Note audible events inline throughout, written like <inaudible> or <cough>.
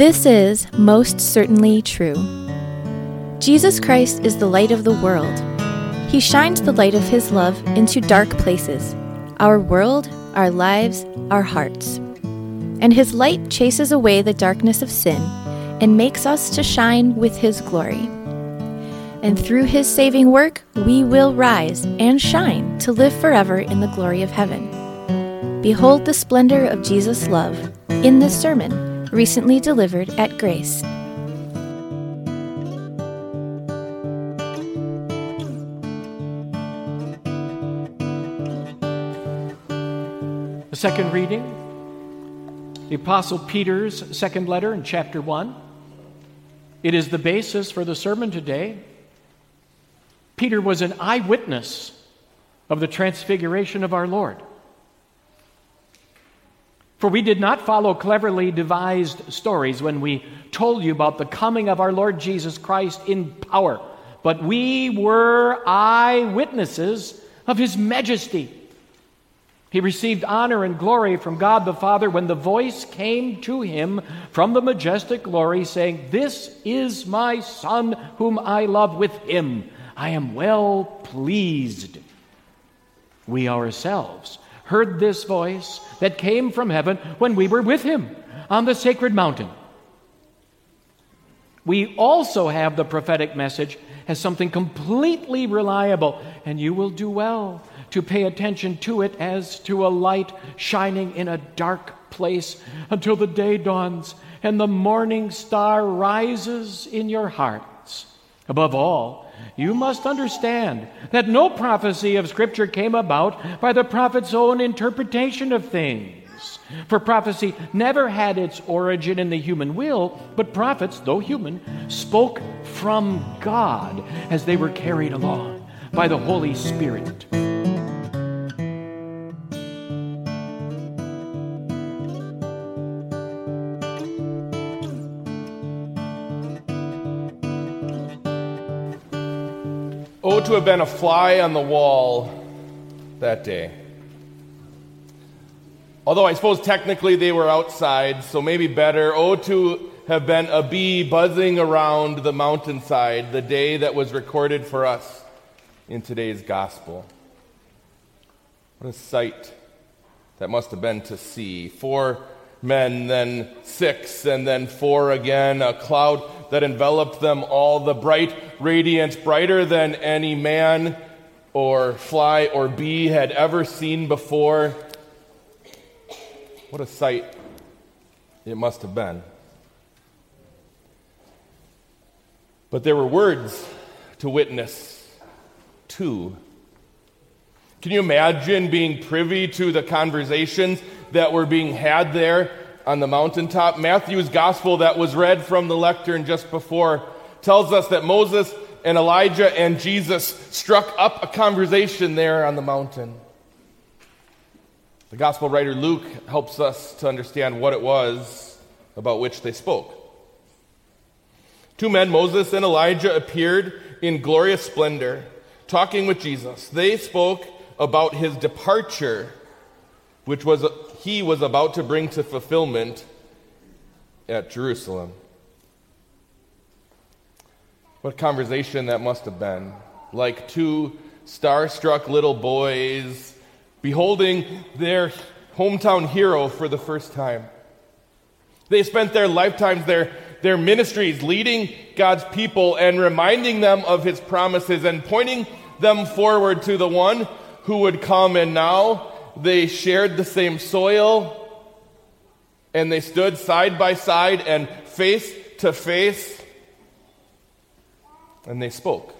This is most certainly true. Jesus Christ is the light of the world. He shines the light of his love into dark places our world, our lives, our hearts. And his light chases away the darkness of sin and makes us to shine with his glory. And through his saving work, we will rise and shine to live forever in the glory of heaven. Behold the splendor of Jesus' love in this sermon, recently delivered at Grace. The second reading, the Apostle Peter's second letter in chapter 1. It is the basis for the sermon today. Peter was an eyewitness of the transfiguration of our Lord. For we did not follow cleverly devised stories when we told you about the coming of our Lord Jesus Christ in power, but we were eyewitnesses of his majesty. He received honor and glory from God the Father when the voice came to him from the majestic glory, saying, This is my Son whom I love. With him I am well pleased. We ourselves heard this voice that came from heaven when we were with him on the sacred mountain. We also have the prophetic message as something completely reliable, and you will do well to pay attention to it as to a light shining in a dark place until the day dawns and the morning star rises in your hearts. Above all, you must understand that no prophecy of Scripture came about by the prophet's own interpretation of things. For prophecy never had its origin in the human will, but prophets, though human, spoke from God as they were carried along by the Holy Spirit. Oh, to have been a fly on the wall that day. Although I suppose technically they were outside, so maybe better. Oh, to have been a bee buzzing around the mountainside the day that was recorded for us in today's gospel. What a sight that must have been to see. Four men, then six, and then four again, a cloud that enveloped them all, the bright radiance, brighter than any man or fly or bee had ever seen before. What a sight it must have been. But there were words to witness too. Can you imagine being privy to the conversations that were being had there on the mountaintop? Matthew's gospel that was read from the lectern just before tells us that Moses and Elijah and Jesus struck up a conversation there on the mountain. The gospel writer Luke helps us to understand what it was about which they spoke. Two men, Moses and Elijah, appeared in glorious splendor, talking with Jesus. They spoke about his departure, which was he was about to bring to fulfillment at Jerusalem. What conversation that must have been. Like two starstruck little boys beholding their hometown hero for the first time. They spent their lifetimes, their, their ministries, leading God's people and reminding them of his promises and pointing them forward to the one who would come. And now they shared the same soil and they stood side by side and face to face and they spoke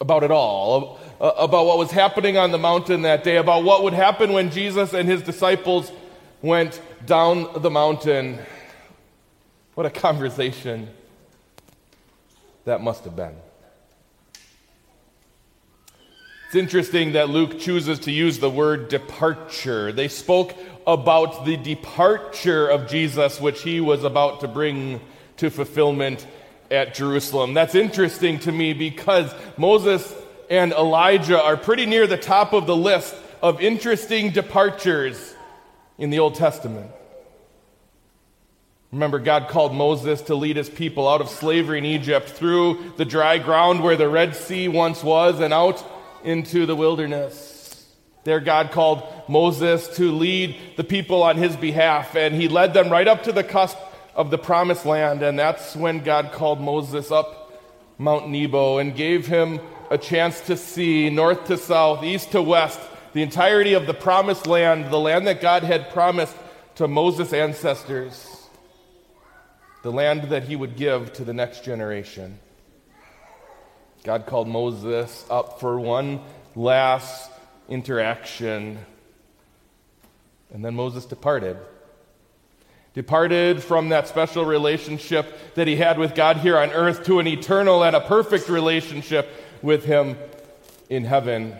about it all, uh, about what was happening on the mountain that day, about what would happen when Jesus and his disciples went down the mountain. What a conversation that must have been. It's interesting that Luke chooses to use the word departure. They spoke about the departure of Jesus, which he was about to bring to fulfillment at Jerusalem. That's interesting to me because Moses and Elijah are pretty near the top of the list of interesting departures in the Old Testament. Remember, God called Moses to lead his people out of slavery in Egypt through the dry ground where the Red Sea once was and out into the wilderness. There, God called Moses to lead the people on his behalf, and he led them right up to the cusp of the promised land. And that's when God called Moses up Mount Nebo and gave him a chance to see north to south, east to west, the entirety of the promised land, the land that God had promised to Moses' ancestors the land that he would give to the next generation. God called Moses up for one last interaction, and then Moses departed. Departed from that special relationship that he had with God here on earth to an eternal and a perfect relationship with him in heaven.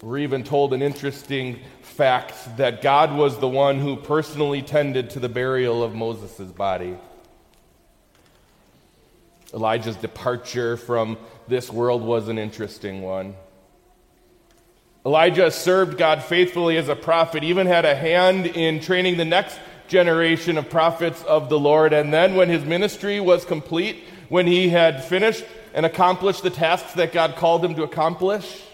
We're even told an interesting fact that God was the one who personally tended to the burial of Moses' body. Elijah's departure from this world was an interesting one. Elijah served God faithfully as a prophet, even had a hand in training the next generation of prophets of the Lord. And then, when his ministry was complete, when he had finished and accomplished the tasks that God called him to accomplish,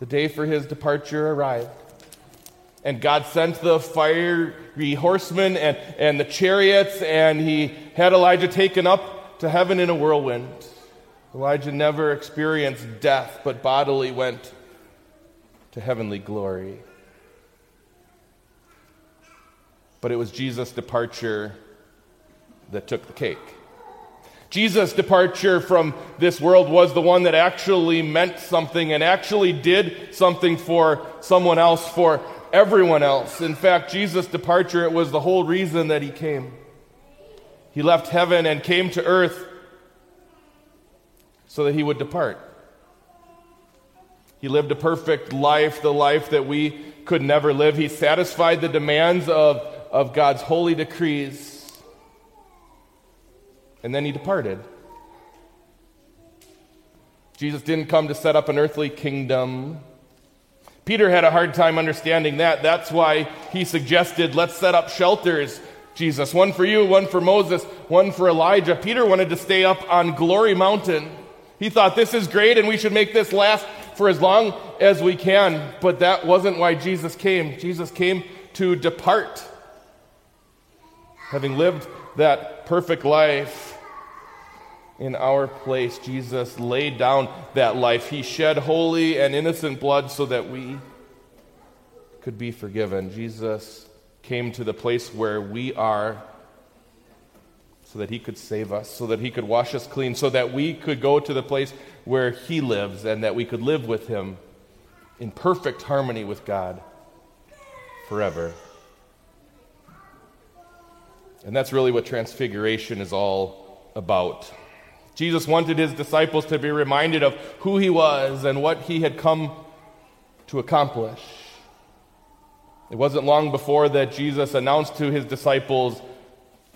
the day for his departure arrived. And God sent the fiery horsemen and, and the chariots, and he had Elijah taken up to heaven in a whirlwind. Elijah never experienced death, but bodily went to heavenly glory. But it was Jesus' departure that took the cake. Jesus' departure from this world was the one that actually meant something and actually did something for someone else, for everyone else. In fact, Jesus' departure, it was the whole reason that he came. He left heaven and came to earth so that he would depart. He lived a perfect life, the life that we could never live. He satisfied the demands of, of God's holy decrees. And then he departed. Jesus didn't come to set up an earthly kingdom. Peter had a hard time understanding that. That's why he suggested, let's set up shelters Jesus. One for you, one for Moses, one for Elijah. Peter wanted to stay up on Glory Mountain. He thought this is great and we should make this last for as long as we can. But that wasn't why Jesus came. Jesus came to depart. Having lived that perfect life in our place, Jesus laid down that life. He shed holy and innocent blood so that we could be forgiven. Jesus came to the place where we are so that he could save us, so that he could wash us clean, so that we could go to the place where he lives and that we could live with him in perfect harmony with God forever. And that's really what transfiguration is all about. Jesus wanted his disciples to be reminded of who he was and what he had come to accomplish. It wasn't long before that Jesus announced to his disciples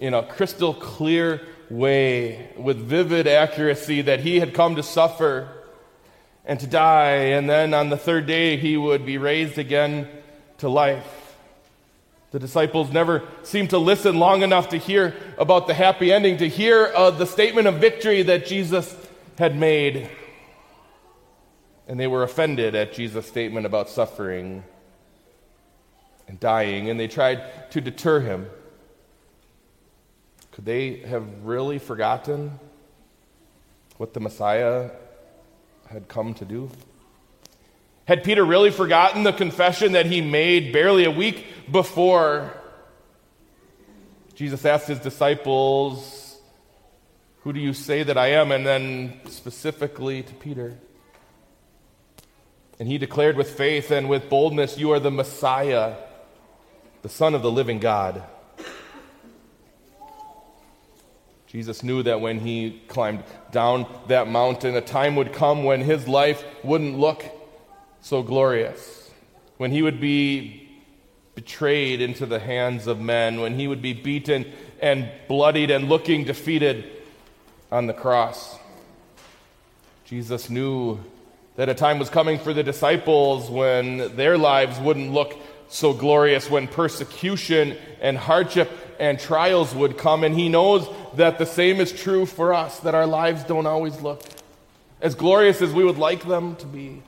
in a crystal clear way, with vivid accuracy, that he had come to suffer and to die, and then on the third day he would be raised again to life. The disciples never seemed to listen long enough to hear about the happy ending, to hear uh, the statement of victory that Jesus had made. And they were offended at Jesus' statement about suffering and dying, and they tried to deter him. Could they have really forgotten what the Messiah had come to do? Had Peter really forgotten the confession that he made barely a week before? Jesus asked his disciples, Who do you say that I am? And then specifically to Peter. And he declared with faith and with boldness, You are the Messiah the Son of the living God. Jesus knew that when he climbed down that mountain, a time would come when his life wouldn't look so glorious, when he would be betrayed into the hands of men, when he would be beaten and bloodied and looking defeated on the cross. Jesus knew that a time was coming for the disciples when their lives wouldn't look so glorious when persecution and hardship and trials would come. And he knows that the same is true for us, that our lives don't always look as glorious as we would like them to be.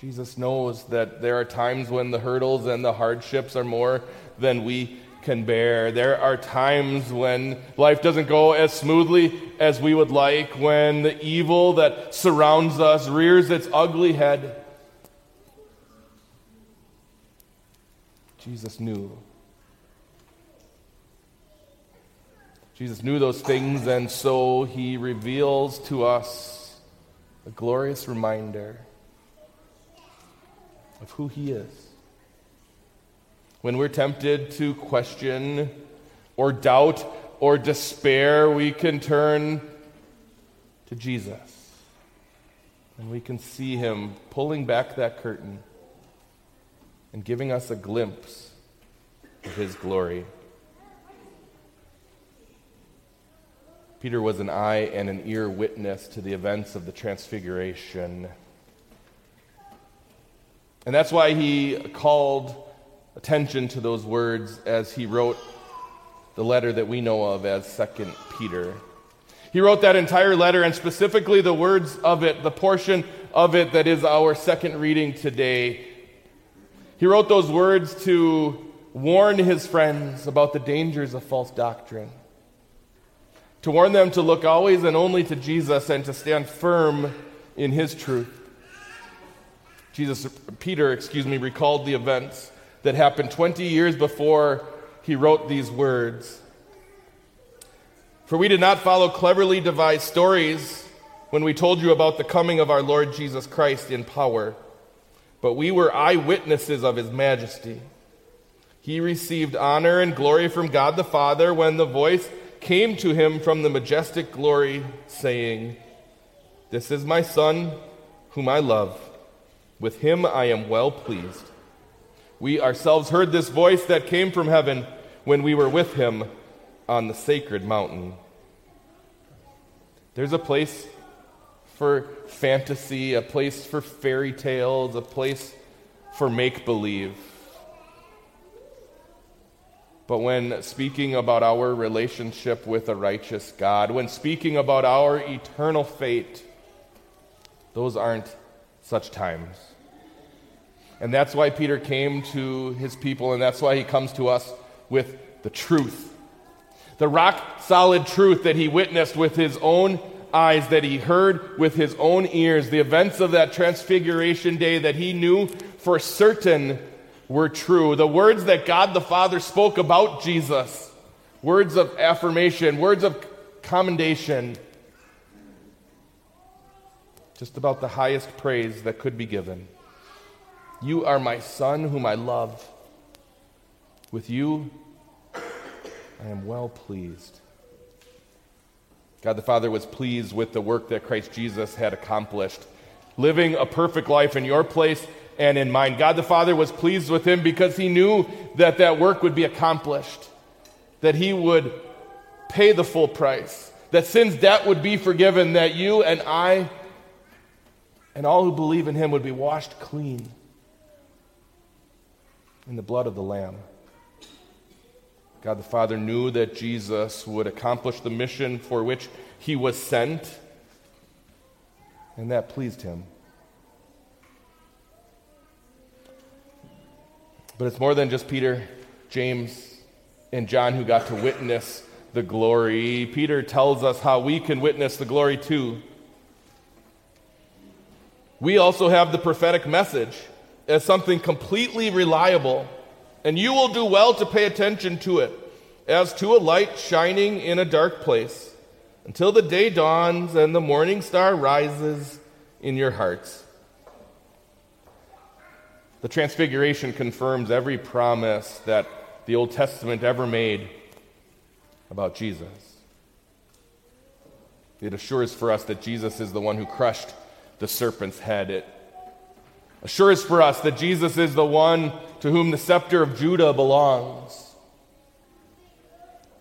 Jesus knows that there are times when the hurdles and the hardships are more than we can bear. There are times when life doesn't go as smoothly as we would like, when the evil that surrounds us rears its ugly head. Jesus knew. Jesus knew those things, and so he reveals to us a glorious reminder of who he is. When we're tempted to question or doubt or despair, we can turn to Jesus. And we can see him pulling back that curtain and giving us a glimpse of his glory. Peter was an eye and an ear witness to the events of the Transfiguration. And that's why he called attention to those words as he wrote the letter that we know of as Second Peter. He wrote that entire letter and specifically the words of it, the portion of it that is our second reading today. He wrote those words to warn his friends about the dangers of false doctrine, to warn them to look always and only to Jesus and to stand firm in his truth. Jesus, Peter, excuse me, recalled the events that happened 20 years before he wrote these words. For we did not follow cleverly devised stories when we told you about the coming of our Lord Jesus Christ in power, but we were eyewitnesses of his majesty. He received honor and glory from God the Father when the voice came to him from the majestic glory, saying, This is my Son, whom I love. With him I am well pleased. We ourselves heard this voice that came from heaven when we were with him on the sacred mountain. There's a place for fantasy, a place for fairy tales, a place for make believe. But when speaking about our relationship with a righteous God, when speaking about our eternal fate, those aren't such times. And that's why Peter came to his people, and that's why he comes to us with the truth. The rock solid truth that he witnessed with his own eyes, that he heard with his own ears, the events of that transfiguration day that he knew for certain were true. The words that God the Father spoke about Jesus, words of affirmation, words of commendation, just about the highest praise that could be given. You are my son whom I love. With you, I am well pleased. God the Father was pleased with the work that Christ Jesus had accomplished, living a perfect life in your place and in mine. God the Father was pleased with him because he knew that that work would be accomplished, that he would pay the full price, that sin's debt would be forgiven, that you and I and all who believe in him would be washed clean in the blood of the Lamb. God the Father knew that Jesus would accomplish the mission for which he was sent, and that pleased him. But it's more than just Peter, James, and John who got to witness the glory. Peter tells us how we can witness the glory too. We also have the prophetic message as something completely reliable, and you will do well to pay attention to it as to a light shining in a dark place until the day dawns and the morning star rises in your hearts. The Transfiguration confirms every promise that the Old Testament ever made about Jesus. It assures for us that Jesus is the one who crushed the serpent's head. It assures for us that Jesus is the one to whom the scepter of Judah belongs.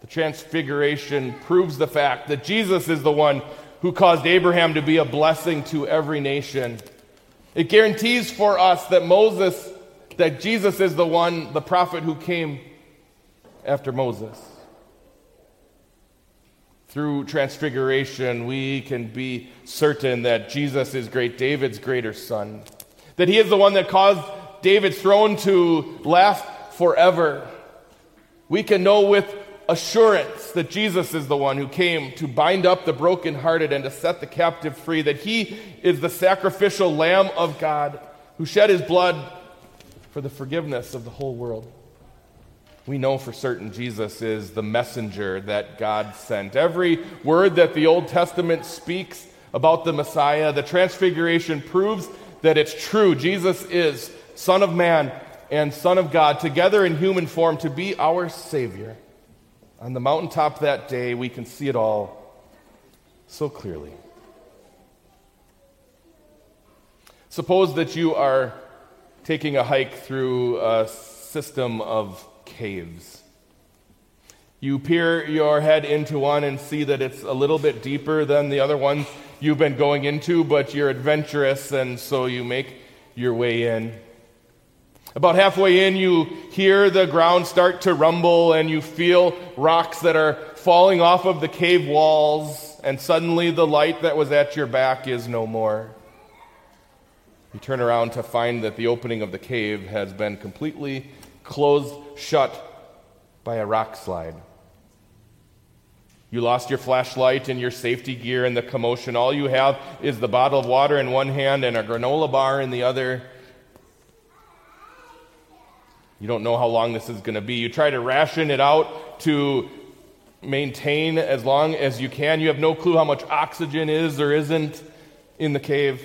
The Transfiguration proves the fact that Jesus is the one who caused Abraham to be a blessing to every nation. It guarantees for us that Moses, that Jesus is the one, the prophet who came after Moses. Through transfiguration, we can be certain that Jesus is great David's greater son, that he is the one that caused David's throne to last forever. We can know with assurance that Jesus is the one who came to bind up the brokenhearted and to set the captive free, that he is the sacrificial Lamb of God who shed his blood for the forgiveness of the whole world. We know for certain Jesus is the messenger that God sent. Every word that the Old Testament speaks about the Messiah, the Transfiguration proves that it's true. Jesus is Son of Man and Son of God, together in human form to be our Savior. On the mountaintop that day, we can see it all so clearly. Suppose that you are taking a hike through a system of caves. You peer your head into one and see that it's a little bit deeper than the other ones you've been going into, but you're adventurous, and so you make your way in. About halfway in, you hear the ground start to rumble, and you feel rocks that are falling off of the cave walls, and suddenly the light that was at your back is no more. You turn around to find that the opening of the cave has been completely closed shut by a rock slide. You lost your flashlight and your safety gear in the commotion. All you have is the bottle of water in one hand and a granola bar in the other. You don't know how long this is going to be. You try to ration it out to maintain as long as you can. You have no clue how much oxygen is or isn't in the cave.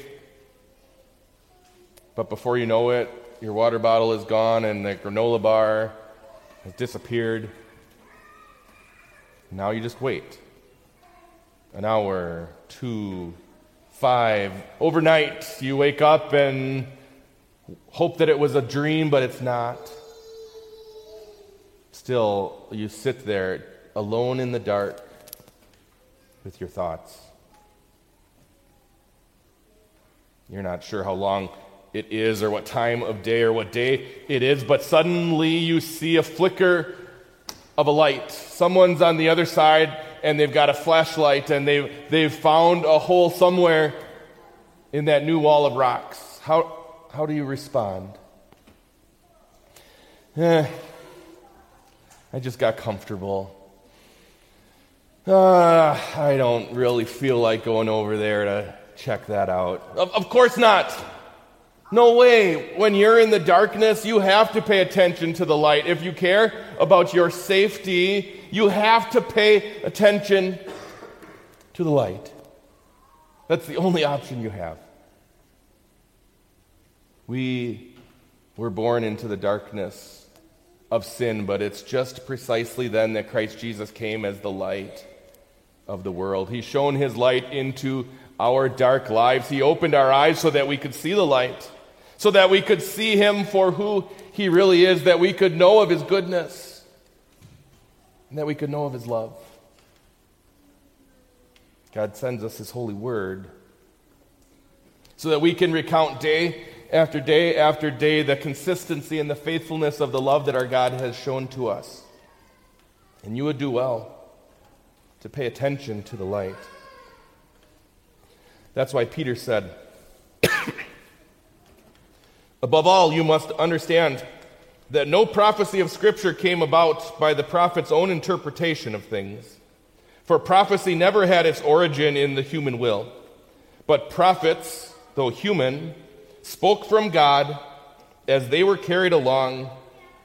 But before you know it, your water bottle is gone and the granola bar has disappeared. Now you just wait. An hour, two, five. Overnight, you wake up and hope that it was a dream, but it's not. Still, you sit there alone in the dark with your thoughts. You're not sure how long it is or what time of day or what day it is, but suddenly you see a flicker of a light. Someone's on the other side and they've got a flashlight and they've, they've found a hole somewhere in that new wall of rocks. How, how do you respond? Eh, I just got comfortable. Uh, I don't really feel like going over there to check that out. Of, of course not. No way. When you're in the darkness, you have to pay attention to the light. If you care about your safety, you have to pay attention to the light. That's the only option you have. We were born into the darkness of sin, but it's just precisely then that Christ Jesus came as the light of the world. He shone his light into our dark lives. He opened our eyes so that we could see the light so that we could see him for who he really is, that we could know of his goodness, and that we could know of his love. God sends us his holy word so that we can recount day after day after day the consistency and the faithfulness of the love that our God has shown to us. And you would do well to pay attention to the light. That's why Peter said, <coughs> Above all, you must understand that no prophecy of Scripture came about by the prophet's own interpretation of things. For prophecy never had its origin in the human will. But prophets, though human, spoke from God as they were carried along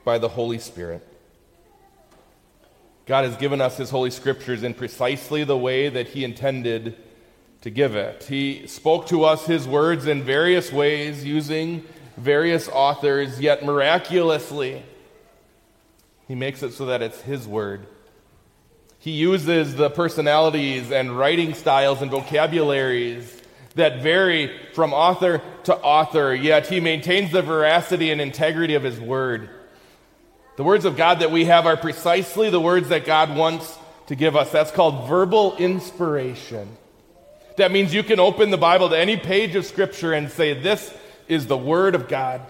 by the Holy Spirit. God has given us His Holy Scriptures in precisely the way that He intended to give it. He spoke to us His words in various ways using various authors, yet miraculously, he makes it so that it's his word. He uses the personalities and writing styles and vocabularies that vary from author to author, yet he maintains the veracity and integrity of his word. The words of God that we have are precisely the words that God wants to give us. That's called verbal inspiration. That means you can open the Bible to any page of Scripture and say, This is the Word of God.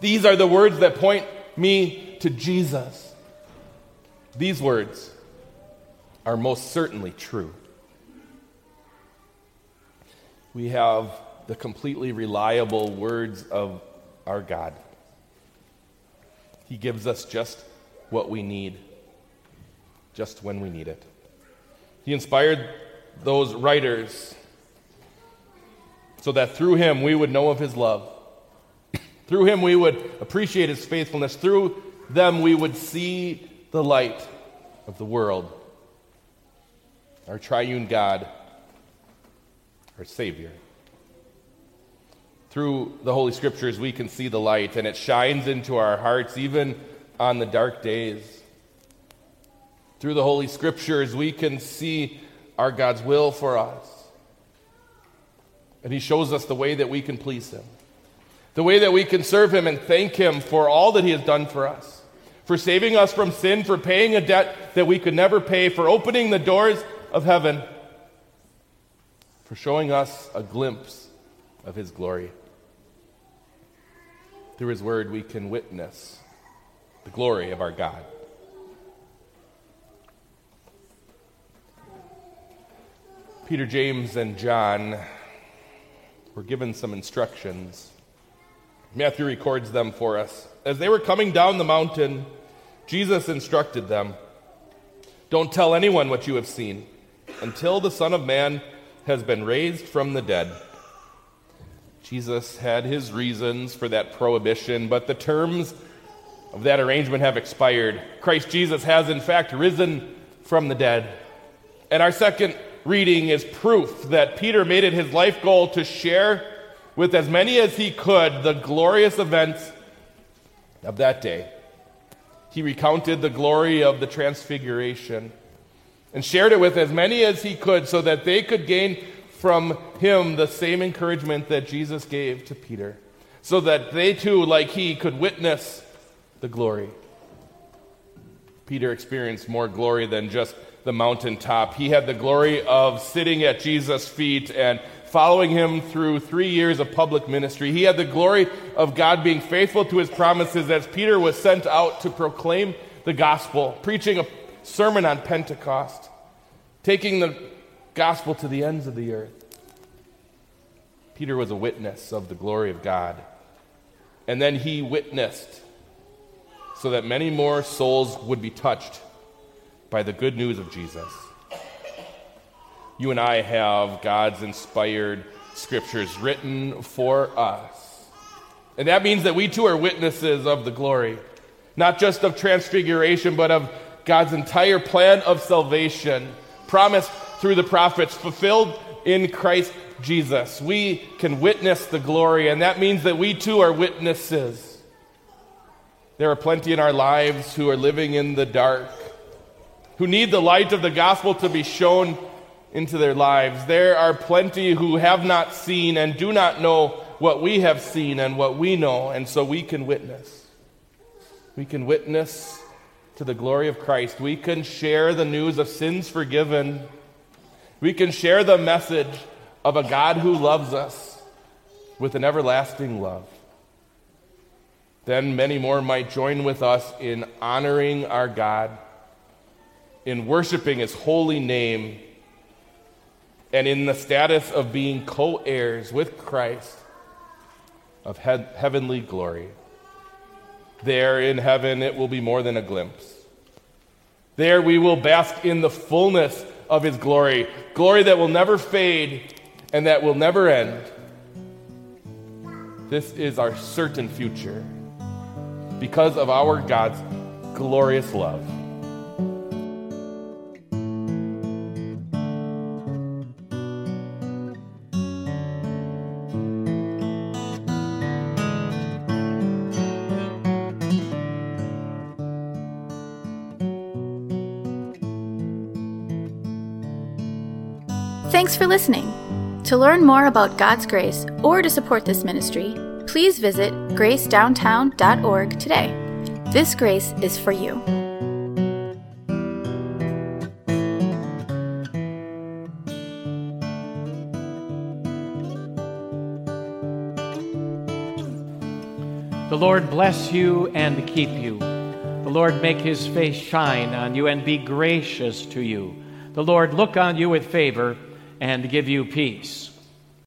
These are the words that point me to Jesus. These words are most certainly true. We have the completely reliable words of our God. He gives us just what we need, just when we need it. He inspired those writers so that through him we would know of his love. through him we would appreciate his faithfulness. Through them we would see the light of the world. Our triune God, our Savior. Through the Holy Scriptures, we can see the light, and it shines into our hearts even on the dark days. Through the Holy Scriptures, we can see our God's will for us. And He shows us the way that we can please Him, the way that we can serve Him and thank Him for all that He has done for us, for saving us from sin, for paying a debt that we could never pay, for opening the doors of heaven, for showing us a glimpse of His glory. Through His Word, we can witness the glory of our God. Peter, James, and John were given some instructions. Matthew records them for us. As they were coming down the mountain, Jesus instructed them Don't tell anyone what you have seen until the Son of Man has been raised from the dead. Jesus had his reasons for that prohibition, but the terms of that arrangement have expired. Christ Jesus has, in fact, risen from the dead. And our second reading is proof that Peter made it his life goal to share with as many as he could the glorious events of that day. He recounted the glory of the transfiguration and shared it with as many as he could so that they could gain from him the same encouragement that Jesus gave to Peter, so that they too, like he, could witness the glory. Peter experienced more glory than just the mountaintop. He had the glory of sitting at Jesus' feet and following him through three years of public ministry. He had the glory of God being faithful to his promises as Peter was sent out to proclaim the gospel, preaching a sermon on Pentecost, taking the gospel to the ends of the earth. Peter was a witness of the glory of God. And then he witnessed so that many more souls would be touched by the good news of Jesus. You and I have God's inspired scriptures written for us. And that means that we too are witnesses of the glory, not just of transfiguration, but of God's entire plan of salvation, promised through the prophets, fulfilled in Christ Jesus. We can witness the glory, and that means that we too are witnesses. There are plenty in our lives who are living in the dark, who need the light of the gospel to be shown into their lives. There are plenty who have not seen and do not know what we have seen and what we know, and so we can witness. We can witness to the glory of Christ. We can share the news of sins forgiven we can share the message of a God who loves us with an everlasting love. Then many more might join with us in honoring our God, in worshiping his holy name, and in the status of being co heirs with Christ of he- heavenly glory. There in heaven, it will be more than a glimpse. There we will bask in the fullness of his glory, glory that will never fade and that will never end. This is our certain future because of our God's glorious love. Thanks for listening. To learn more about God's grace or to support this ministry, please visit gracedowntown.org today. This grace is for you. The Lord bless you and keep you. The Lord make his face shine on you and be gracious to you. The Lord look on you with favor and give you peace.